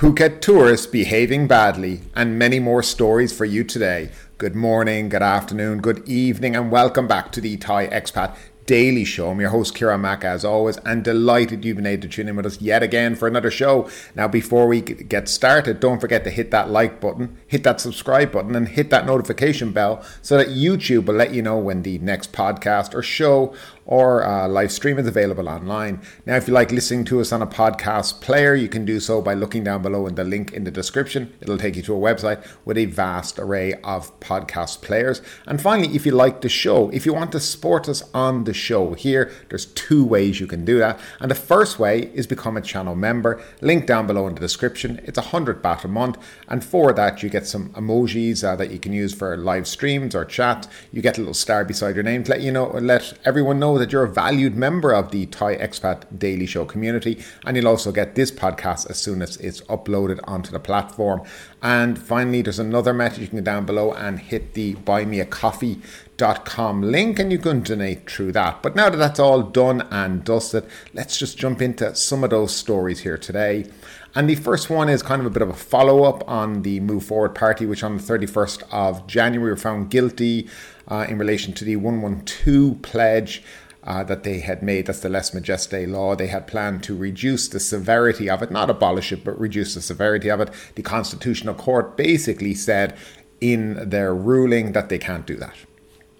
Phuket tourists behaving badly, and many more stories for you today. Good morning, good afternoon, good evening, and welcome back to the Thai Expat Daily Show. I'm your host, Kieran Mack, as always, and delighted you've been able to tune in with us yet again for another show. Now, before we get started, don't forget to hit that like button, hit that subscribe button, and hit that notification bell so that YouTube will let you know when the next podcast or show or uh, live stream is available online. Now, if you like listening to us on a podcast player, you can do so by looking down below in the link in the description. It'll take you to a website with a vast array of podcast players. And finally, if you like the show, if you want to support us on the show here, there's two ways you can do that. And the first way is become a channel member. Link down below in the description. It's a hundred baht a month, and for that you get some emojis uh, that you can use for live streams or chat. You get a little star beside your name to let you know, let everyone know that you're a valued member of the Thai Expat Daily Show community, and you'll also get this podcast as soon as it's uploaded onto the platform. And finally, there's another method you can go down below and hit the buy me a coffee.com link and you can donate through that. But now that that's all done and dusted, let's just jump into some of those stories here today. And the first one is kind of a bit of a follow up on the Move Forward Party, which on the 31st of January were found guilty uh, in relation to the 112 pledge uh, that they had made. That's the Lèse Majesté law. They had planned to reduce the severity of it, not abolish it, but reduce the severity of it. The Constitutional Court basically said in their ruling that they can't do that.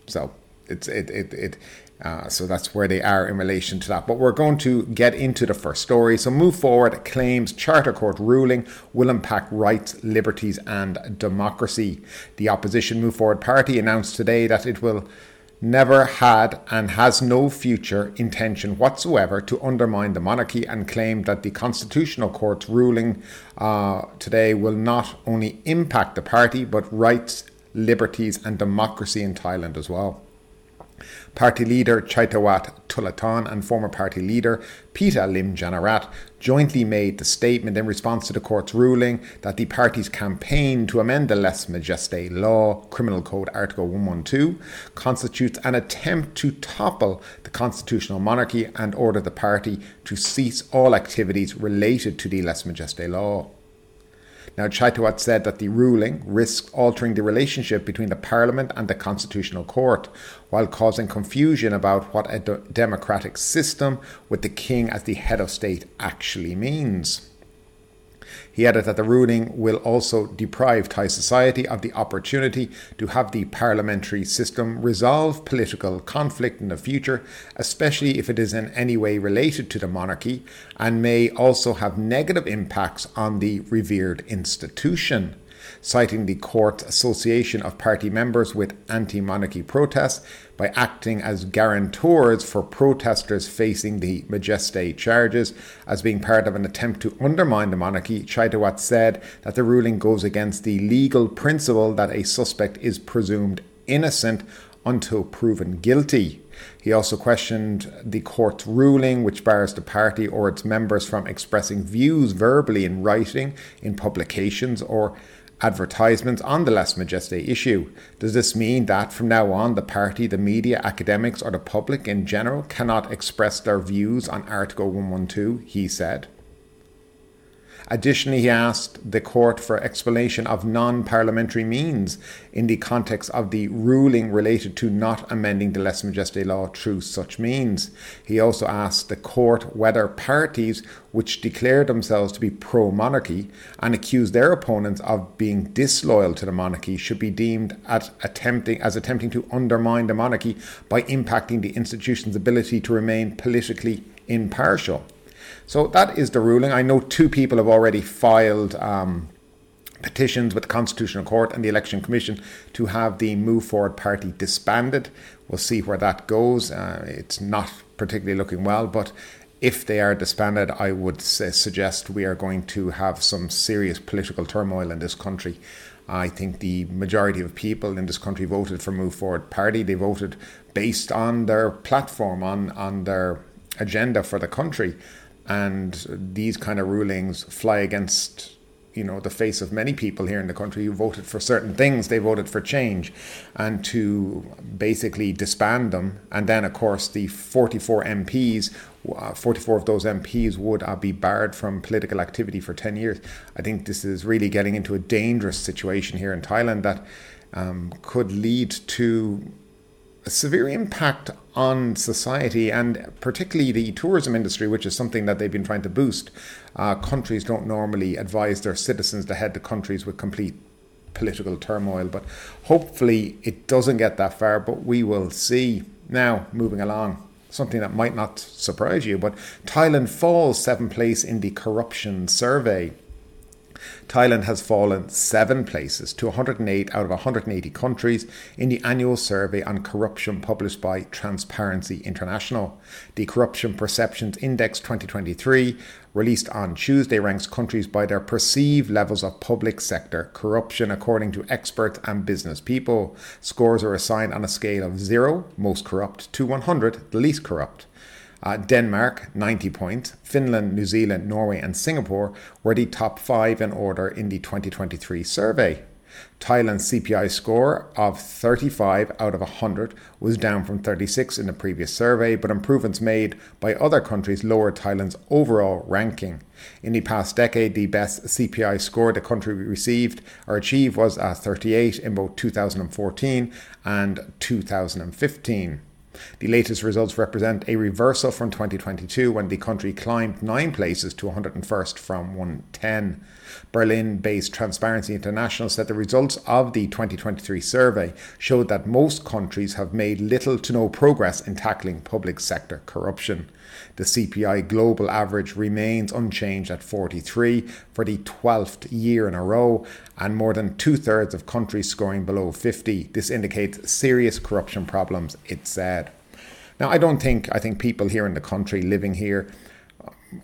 So it's it it it. Uh, so that's where they are in relation to that. But we're going to get into the first story. So, Move Forward claims Charter Court ruling will impact rights, liberties, and democracy. The opposition Move Forward party announced today that it will never had and has no future intention whatsoever to undermine the monarchy and claim that the Constitutional Court's ruling uh, today will not only impact the party but rights, liberties, and democracy in Thailand as well. Party leader Chaitawat Tulatan and former party leader Pita Limjaroenrat jointly made the statement in response to the court's ruling that the party's campaign to amend the Lèse Majesté law, Criminal Code Article 112, constitutes an attempt to topple the constitutional monarchy and order the party to cease all activities related to the Lèse Majesté law. Now, Chaitawat said that the ruling risks altering the relationship between the Parliament and the Constitutional Court, while causing confusion about what a democratic system with the King as the head of state actually means. He added that the ruling will also deprive Thai society of the opportunity to have the parliamentary system resolve political conflict in the future, especially if it is in any way related to the monarchy, and may also have negative impacts on the revered institution citing the court's association of party members with anti monarchy protests by acting as guarantors for protesters facing the Majesté charges as being part of an attempt to undermine the monarchy. Chaitawat said that the ruling goes against the legal principle that a suspect is presumed innocent until proven guilty. He also questioned the court's ruling, which bars the party or its members from expressing views verbally in writing, in publications, or advertisements on the Lèse Majesté issue. Does this mean that from now on the party, the media, academics, or the public in general cannot express their views on Article 112? He said. Additionally, he asked the court for explanation of non parliamentary means in the context of the ruling related to not amending the Lèse Majesté law through such means. He also asked the court whether parties which declare themselves to be pro monarchy and accuse their opponents of being disloyal to the monarchy should be deemed at attempting, as attempting to undermine the monarchy by impacting the institution's ability to remain politically impartial. So that is the ruling. I know two people have already filed um, petitions with the Constitutional Court and the Election Commission to have the Move Forward Party disbanded. We'll see where that goes. Uh, it's not particularly looking well, but if they are disbanded, I would suggest we are going to have some serious political turmoil in this country. I think the majority of people in this country voted for Move Forward Party. They voted based on their platform, on, on their agenda for the country and these kind of rulings fly against you know the face of many people here in the country who voted for certain things. They voted for change and to basically disband them. And then of course the 44 MPs uh, 44 of those MPs would uh, be barred from political activity for 10 years. I think this is really getting into a dangerous situation here in Thailand that um, could lead to severe impact on society and particularly the tourism industry, which is something that they've been trying to boost. Uh, countries don't normally advise their citizens to head to countries with complete political turmoil, but hopefully it doesn't get that far, but we will see. Now, moving along, something that might not surprise you, but Thailand falls seventh place in the corruption survey. Thailand has fallen seven places to 108 out of 180 countries in the annual survey on corruption published by Transparency International. The Corruption Perceptions Index 2023, released on Tuesday, ranks countries by their perceived levels of public sector corruption according to experts and business people. Scores are assigned on a scale of 0, most corrupt, to 100, the least corrupt. Uh, Denmark, 90 points. Finland, New Zealand, Norway, and Singapore were the top five in order in the 2023 survey. Thailand's CPI score of 35 out of 100 was down from 36 in the previous survey, but improvements made by other countries lowered Thailand's overall ranking. In the past decade, the best CPI score the country received or achieved was a 38 in both 2014 and 2015. The latest results represent a reversal from 2022 when the country climbed nine places to 101st from 110. Berlin based Transparency International said the results of the 2023 survey showed that most countries have made little to no progress in tackling public sector corruption. The CPI global average remains unchanged at 43 for the 12th year in a row, and more than two thirds of countries scoring below 50. This indicates serious corruption problems, it said. Now, I don't think, I think people here in the country living here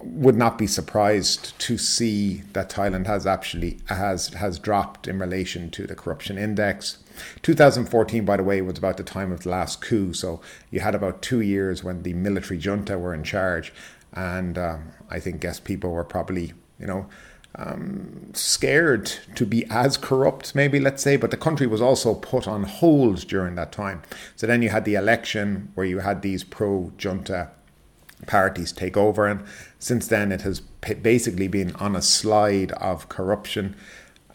would not be surprised to see that Thailand has actually has has dropped in relation to the corruption index. 2014, by the way, was about the time of the last coup, so you had about two years when the military junta were in charge, and um, I think guess people were probably you know. Um, scared to be as corrupt, maybe let's say, but the country was also put on hold during that time. So then you had the election where you had these pro junta parties take over. And since then, it has basically been on a slide of corruption.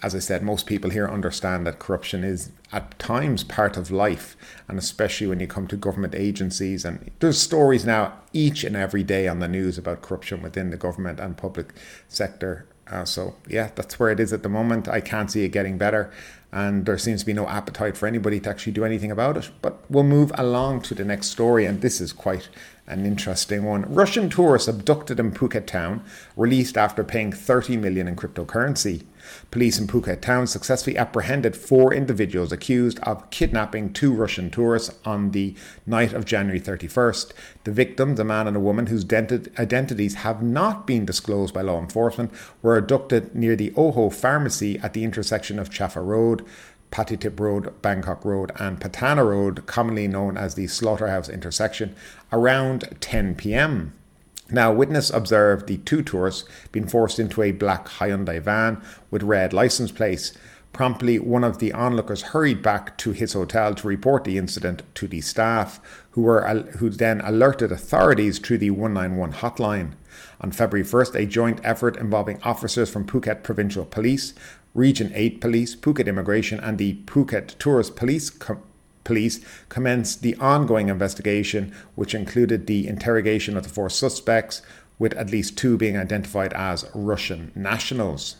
As I said, most people here understand that corruption is at times part of life, and especially when you come to government agencies. And there's stories now each and every day on the news about corruption within the government and public sector. Uh, so, yeah, that's where it is at the moment. I can't see it getting better, and there seems to be no appetite for anybody to actually do anything about it. But we'll move along to the next story, and this is quite an interesting one. Russian tourists abducted in Phuket town, released after paying 30 million in cryptocurrency. Police in Phuket town successfully apprehended four individuals accused of kidnapping two Russian tourists on the night of January 31st. The victims, a man and a woman whose identities have not been disclosed by law enforcement, were abducted near the Oho pharmacy at the intersection of Chaofa Road. Phatipat Road, Bangkok Road, and Pattana Road, commonly known as the Slaughterhouse intersection, around 10 pm. Now, witness observed the two tourists being forced into a black Hyundai van with red license plates. Promptly, one of the onlookers hurried back to his hotel to report the incident to the staff, who were who then alerted authorities through the 191 hotline. On February 1st, a joint effort involving officers from Phuket Provincial Police, Region 8 Police, Phuket Immigration, and the Phuket Tourist Police com- Police commenced the ongoing investigation, which included the interrogation of the four suspects, with at least two being identified as Russian nationals.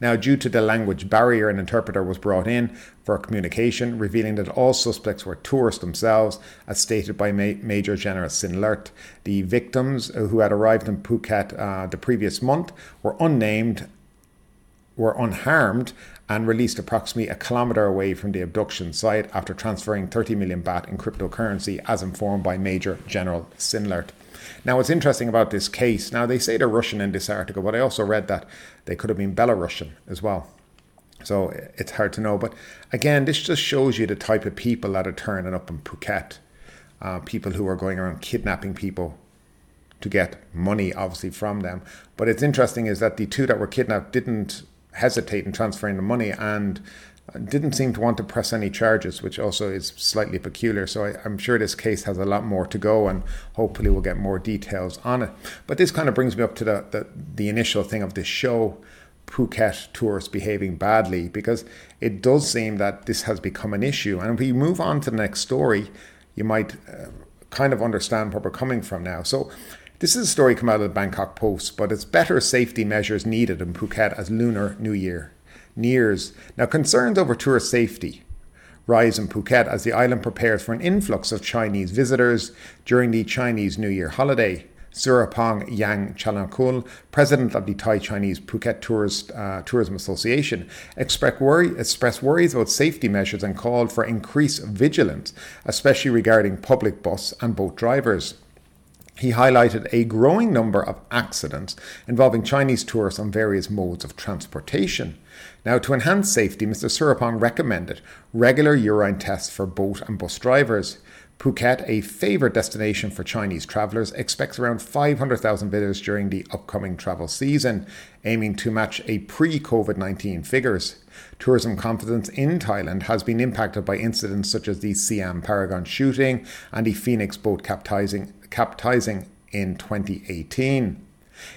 Now, due to the language barrier, an interpreter was brought in for communication, revealing that all suspects were tourists themselves, as stated by Ma- Major General Sinlert. The victims, who had arrived in Phuket uh, the previous month, were unnamed were unharmed and released approximately a kilometre away from the abduction site after transferring 30 million baht in cryptocurrency, as informed by Major General Sinlert. Now, what's interesting about this case, now they say they're Russian in this article, but I also read that they could have been Belarusian as well. So it's hard to know. But again, this just shows you the type of people that are turning up in Phuket. Uh, people who are going around kidnapping people to get money, obviously, from them. But it's interesting is that the two that were kidnapped didn't hesitate in transferring the money and didn't seem to want to press any charges, which also is slightly peculiar. So I, am sure this case has a lot more to go, and hopefully we'll get more details on it. But this kind of brings me up to the, the, the initial thing of this show. Phuket tourists behaving badly because it does seem that this has become an issue. And if we move on to the next story, you might uh, kind of understand where we're coming from now. So, this is a story come out of the Bangkok Post, but it's better safety measures needed in Phuket as Lunar New Year nears. Now, concerns over tourist safety rise in Phuket as the island prepares for an influx of Chinese visitors during the Chinese New Year holiday. Surapong Yang Chalankul, president of the Thai Chinese Phuket Tourist, uh, Tourism Association, expressed, worry, expressed worries about safety measures and called for increased vigilance, especially regarding public bus and boat drivers. He highlighted a growing number of accidents involving Chinese tourists on various modes of transportation. Now, to enhance safety, Mr. Surapong recommended regular urine tests for boat and bus drivers. Phuket, a favourite destination for Chinese travellers, expects around 500,000 visitors during the upcoming travel season, aiming to match a pre COVID 19 figures. Tourism confidence in Thailand has been impacted by incidents such as the Siam Paragon shooting and the Phoenix boat capsizing, capsizing in 2018.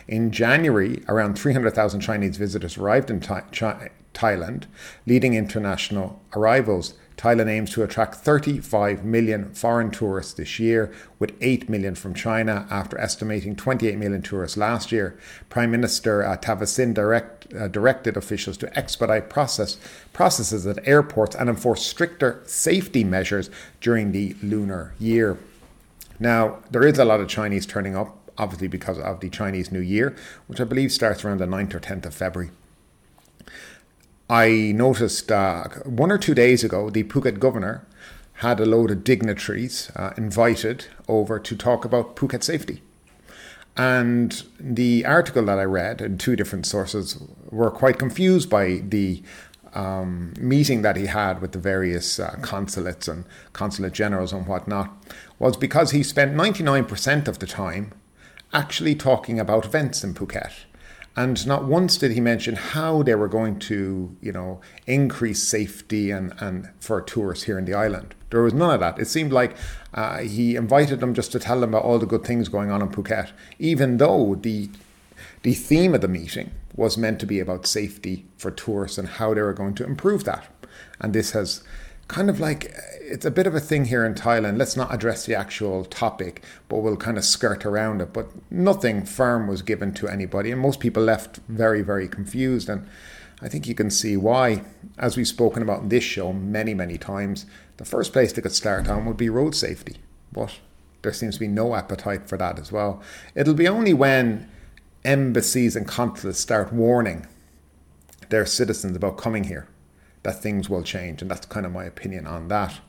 In January, around 300,000 Chinese visitors arrived in Thailand, leading international arrivals. Thailand aims to attract 35 million foreign tourists this year, with 8 million from China after estimating 28 million tourists last year. Prime Minister uh, Thaksin direct, uh, directed officials to expedite process, processes at airports and enforce stricter safety measures during the lunar year. Now, there is a lot of Chinese turning up, obviously because of the Chinese New Year, which I believe starts around the 9th or 10th of February. I noticed uh, one or two days ago the Phuket governor had a load of dignitaries uh, invited over to talk about Phuket safety. And the article that I read in two different sources were quite confused by the um, meeting that he had with the various uh, consulates and consulate generals and whatnot was because he spent 99% of the time actually talking about events in Phuket. And not once did he mention how they were going to, you know, increase safety and, and for tourists here in the island. There was none of that. It seemed like uh, he invited them just to tell them about all the good things going on in Phuket, even though the the theme of the meeting was meant to be about safety for tourists and how they were going to improve that. And this has kind of like it's a bit of a thing here in Thailand. Let's not address the actual topic, but we'll kind of skirt around it. But nothing firm was given to anybody, and most people left very, very confused. And I think you can see why, as we've spoken about in this show many, many times, the first place they could start on would be road safety. But there seems to be no appetite for that as well. It'll be only when embassies and consulates start warning their citizens about coming here that things will change. And that's kind of my opinion on that.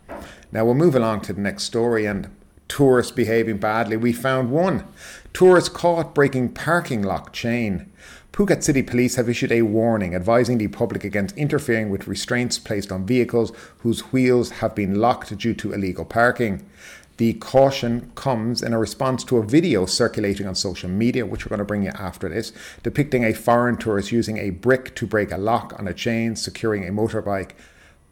Now we'll move along to the next story and tourists behaving badly. We found one. Tourists caught breaking parking lock chain. Phuket City Police have issued a warning advising the public against interfering with restraints placed on vehicles whose wheels have been locked due to illegal parking. The caution comes in a response to a video circulating on social media, which we're going to bring you after this, depicting a foreign tourist using a brick to break a lock on a chain securing a motorbike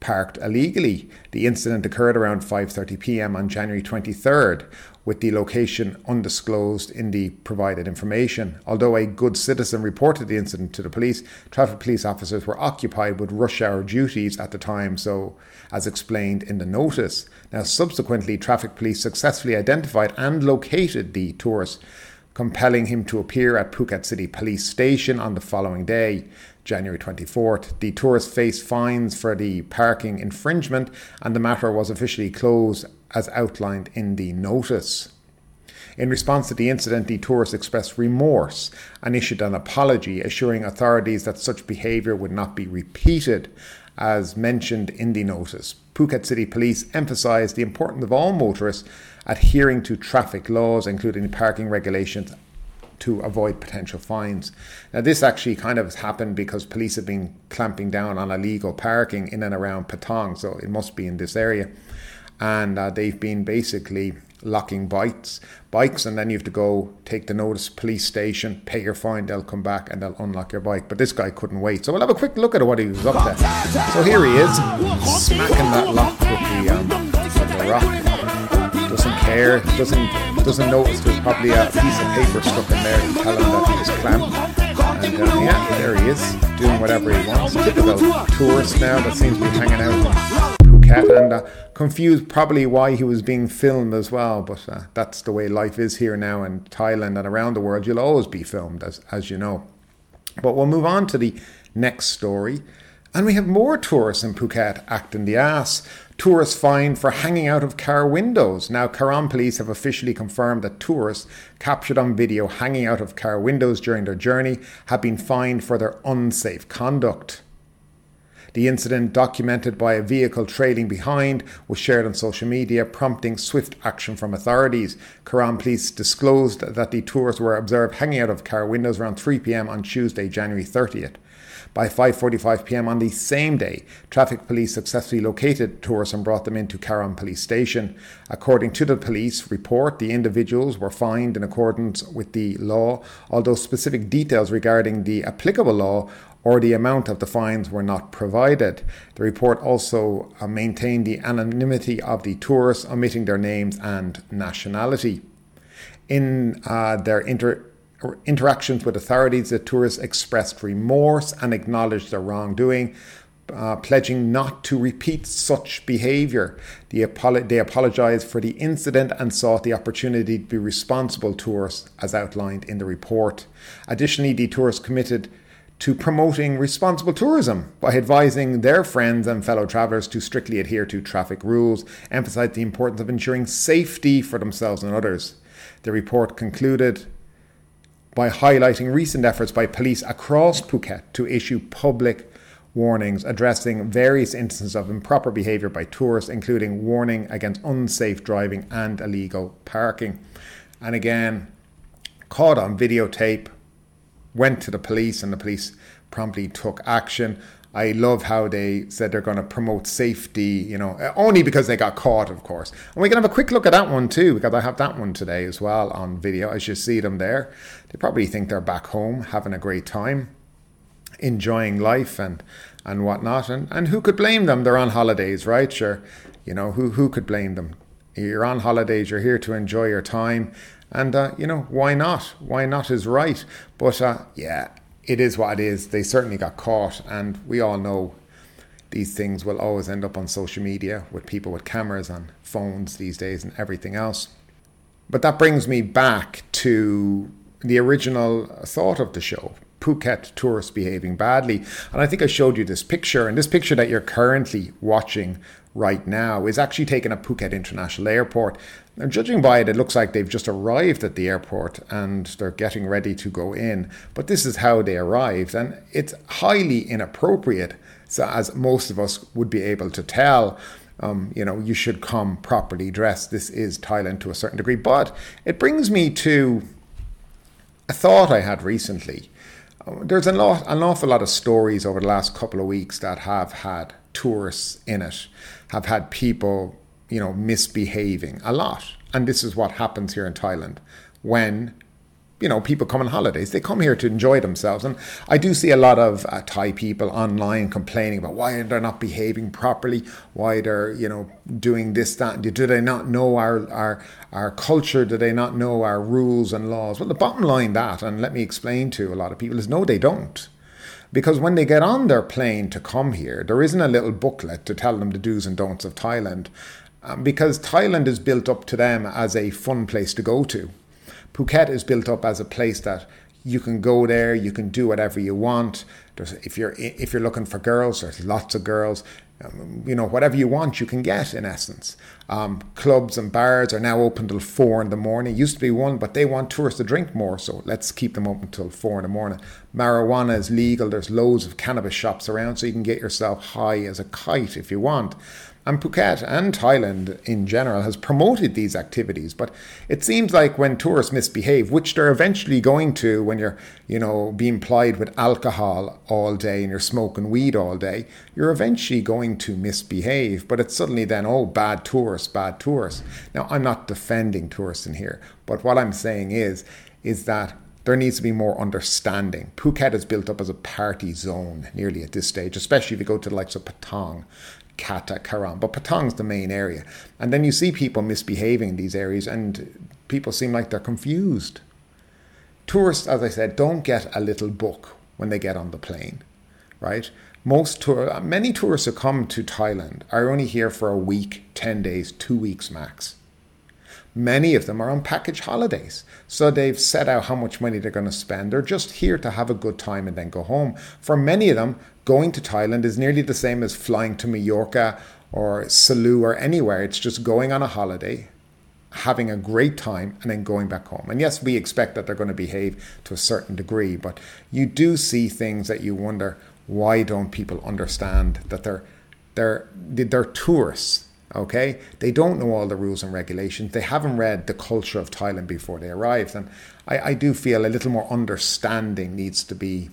parked illegally. The incident occurred around 5:30 p.m. on January 23rd, with the location undisclosed in the provided information. Although a good citizen reported the incident to the police, traffic police officers were occupied with rush hour duties at the time, so as explained in the notice. Now, subsequently, traffic police successfully identified and located the tourist, compelling him to appear at Phuket City Police Station on the following day. January 24th. The tourist faced fines for the parking infringement, and the matter was officially closed as outlined in the notice. In response to the incident, the tourist expressed remorse and issued an apology, assuring authorities that such behaviour would not be repeated, as mentioned in the notice. Phuket City Police emphasised the importance of all motorists adhering to traffic laws, including parking regulations to avoid potential fines. Now, this actually kind of has happened because police have been clamping down on illegal parking in and around Patong, so it must be in this area. And uh, they've been basically locking bikes, bikes, and then you have to go take the notice police station, pay your fine, they'll come back and they'll unlock your bike. But this guy couldn't wait. So we'll have a quick look at what he was up to. So here he is, smacking that lock with the, um, with the rock. Doesn't care, doesn't doesn't notice there's probably a piece of paper stuck in there to tell him that he was clamped. And uh, yeah, there he is, doing whatever he wants. Typical tourist now that seems to be hanging out And uh, confused probably why he was being filmed as well. But uh, that's the way life is here now in Thailand and around the world. You'll always be filmed, as, as you know. But we'll move on to the next story. And we have more tourists in Phuket acting the ass. Tourists fined for hanging out of car windows. Now, Karon police have officially confirmed that tourists captured on video hanging out of car windows during their journey have been fined for their unsafe conduct. The incident, documented by a vehicle trailing behind, was shared on social media, prompting swift action from authorities. Karon police disclosed that the tourists were observed hanging out of car windows around 3 pm on Tuesday, January 30th. By 5:45 p.m. on the same day, traffic police successfully located tourists and brought them into Karon police station. According to the police report, the individuals were fined in accordance with the law, although specific details regarding the applicable law or the amount of the fines were not provided. The report also uh, maintained the anonymity of the tourists, omitting their names and nationality. In uh, their inter- interactions with authorities, the tourists expressed remorse and acknowledged their wrongdoing. Uh, pledging not to repeat such behaviour. They, apolo- they apologised for the incident and sought the opportunity to be responsible tourists, as outlined in the report. Additionally, the tourists committed to promoting responsible tourism by advising their friends and fellow travellers to strictly adhere to traffic rules, emphasised the importance of ensuring safety for themselves and others. The report concluded by highlighting recent efforts by police across Phuket to issue public warnings addressing various instances of improper behaviour by tourists, including warning against unsafe driving and illegal parking. And again, caught on videotape went to the police and the police promptly took action. I love how they said they're going to promote safety, you know, uh, only because they got caught, of course. And we can have a quick look at that one too, because I have that one today as well on video, as you see them there. They probably think they're back home having a great time, enjoying life and, and whatnot. And, and who could blame them? They're on holidays, right? Sure. You know, who, who could blame them? You're on holidays, you're here to enjoy your time. And, uh, you know, why not? Why not is right. But uh, yeah, it is what it is. They certainly got caught. And we all know these things will always end up on social media with people with cameras and phones these days and everything else. But that brings me back to the original thought of the show Phuket tourists behaving badly. And I think I showed you this picture, and this picture that you're currently watching right now is actually taken at Phuket International Airport. Now, judging by it, it looks like they've just arrived at the airport and they're getting ready to go in. But this is how they arrived, and it's highly inappropriate, so as most of us would be able to tell. Um, you know, you should come properly dressed. This is Thailand to a certain degree. But it brings me to a thought I had recently. There's a lot, an awful lot of stories over the last couple of weeks that have had tourists in it, have had people you know, misbehaving a lot. And this is what happens here in Thailand when, you know, people come on holidays. They come here to enjoy themselves. And I do see a lot of uh, Thai people online complaining about why they're not behaving properly, why they're, you know, doing this, that. Do they not know our, our, our culture? Do they not know our rules and laws? Well, the bottom line that, and let me explain to a lot of people, is no, they don't. Because when they get on their plane to come here, there isn't a little booklet to tell them the do's and don'ts of Thailand um, because Thailand is built up to them as a fun place to go to. Phuket is built up as a place that you can go there, you can do whatever you want. There's, if you're if you're looking for girls, there's lots of girls. Um, you know, whatever you want, you can get in essence. Um, clubs and bars are now open till four in the morning. It used to be one, but they want tourists to drink more, so let's keep them open till four in the morning. Marijuana is legal. There's loads of cannabis shops around, so you can get yourself high as a kite if you want. And Phuket and Thailand in general has promoted these activities, but it seems like when tourists misbehave, which they're eventually going to when you're, you know, being plied with alcohol all day and you're smoking weed all day, you're eventually going to misbehave. But it's suddenly then, oh, bad tourists, bad tourists. Now, I'm not defending tourists in here, but what I'm saying is, is that there needs to be more understanding. Phuket is built up as a party zone nearly at this stage, especially if you go to the likes of Patong. Kata, Karon, but Patong's the main area. And then you see people misbehaving in these areas and people seem like they're confused. Tourists, as I said, don't get a little book when they get on the plane, right? Most tour, many tourists who come to Thailand are only here for a week, 10 days, two weeks max. Many of them are on package holidays. So they've set out how much money they're going to spend. They're just here to have a good time and then go home. For many of them, going to Thailand is nearly the same as flying to Mallorca or Salou or anywhere. It's just going on a holiday, having a great time, and then going back home. And yes, we expect that they're going to behave to a certain degree, but you do see things that you wonder why don't people understand that they're they're they're tourists Okay, they don't know all the rules and regulations. They haven't read the culture of Thailand before they arrived, and I, I do feel a little more understanding needs to be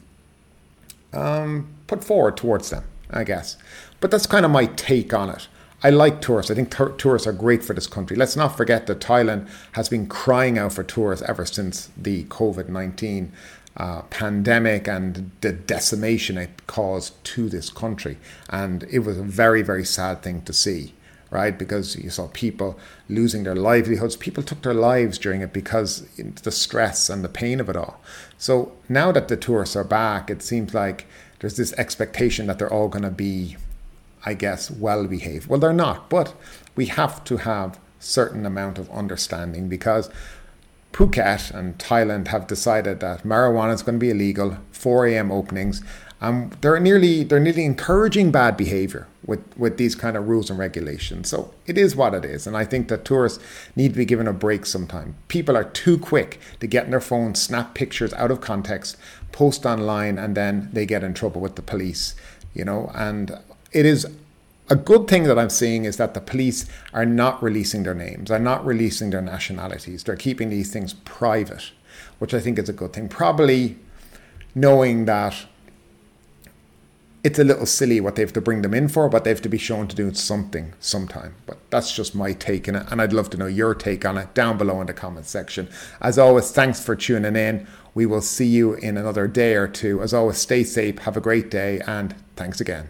um, put forward towards them. I guess, but that's kind of my take on it. I like tourists. I think tourists are great for this country. Let's not forget that Thailand has been crying out for tourists ever since the COVID 19 uh, pandemic and the decimation it caused to this country. And it was a very, very sad thing to see right? Because you saw people losing their livelihoods. People took their lives during it because the stress and the pain of it all. So now that the tourists are back, it seems like there's this expectation that they're all going to be, I guess, well behaved. Well, they're not, but we have to have certain amount of understanding because Phuket and Thailand have decided that marijuana is going to be illegal, 4 a.m. openings, um, they're nearly they're nearly encouraging bad behaviour with, with these kind of rules and regulations. So it is what it is, and I think that tourists need to be given a break sometime. People are too quick to get in their phones, snap pictures out of context, post online, and then they get in trouble with the police. You know, and it is a good thing that I'm seeing is that the police are not releasing their names, are not releasing their nationalities. They're keeping these things private, which I think is a good thing. Probably knowing that it's a little silly what they have to bring them in for, but they have to be shown to do something sometime. But that's just my take on it, and I'd love to know your take on it down below in the comment section. As always, thanks for tuning in. We will see you in another day or two. As always, stay safe, have a great day, and thanks again.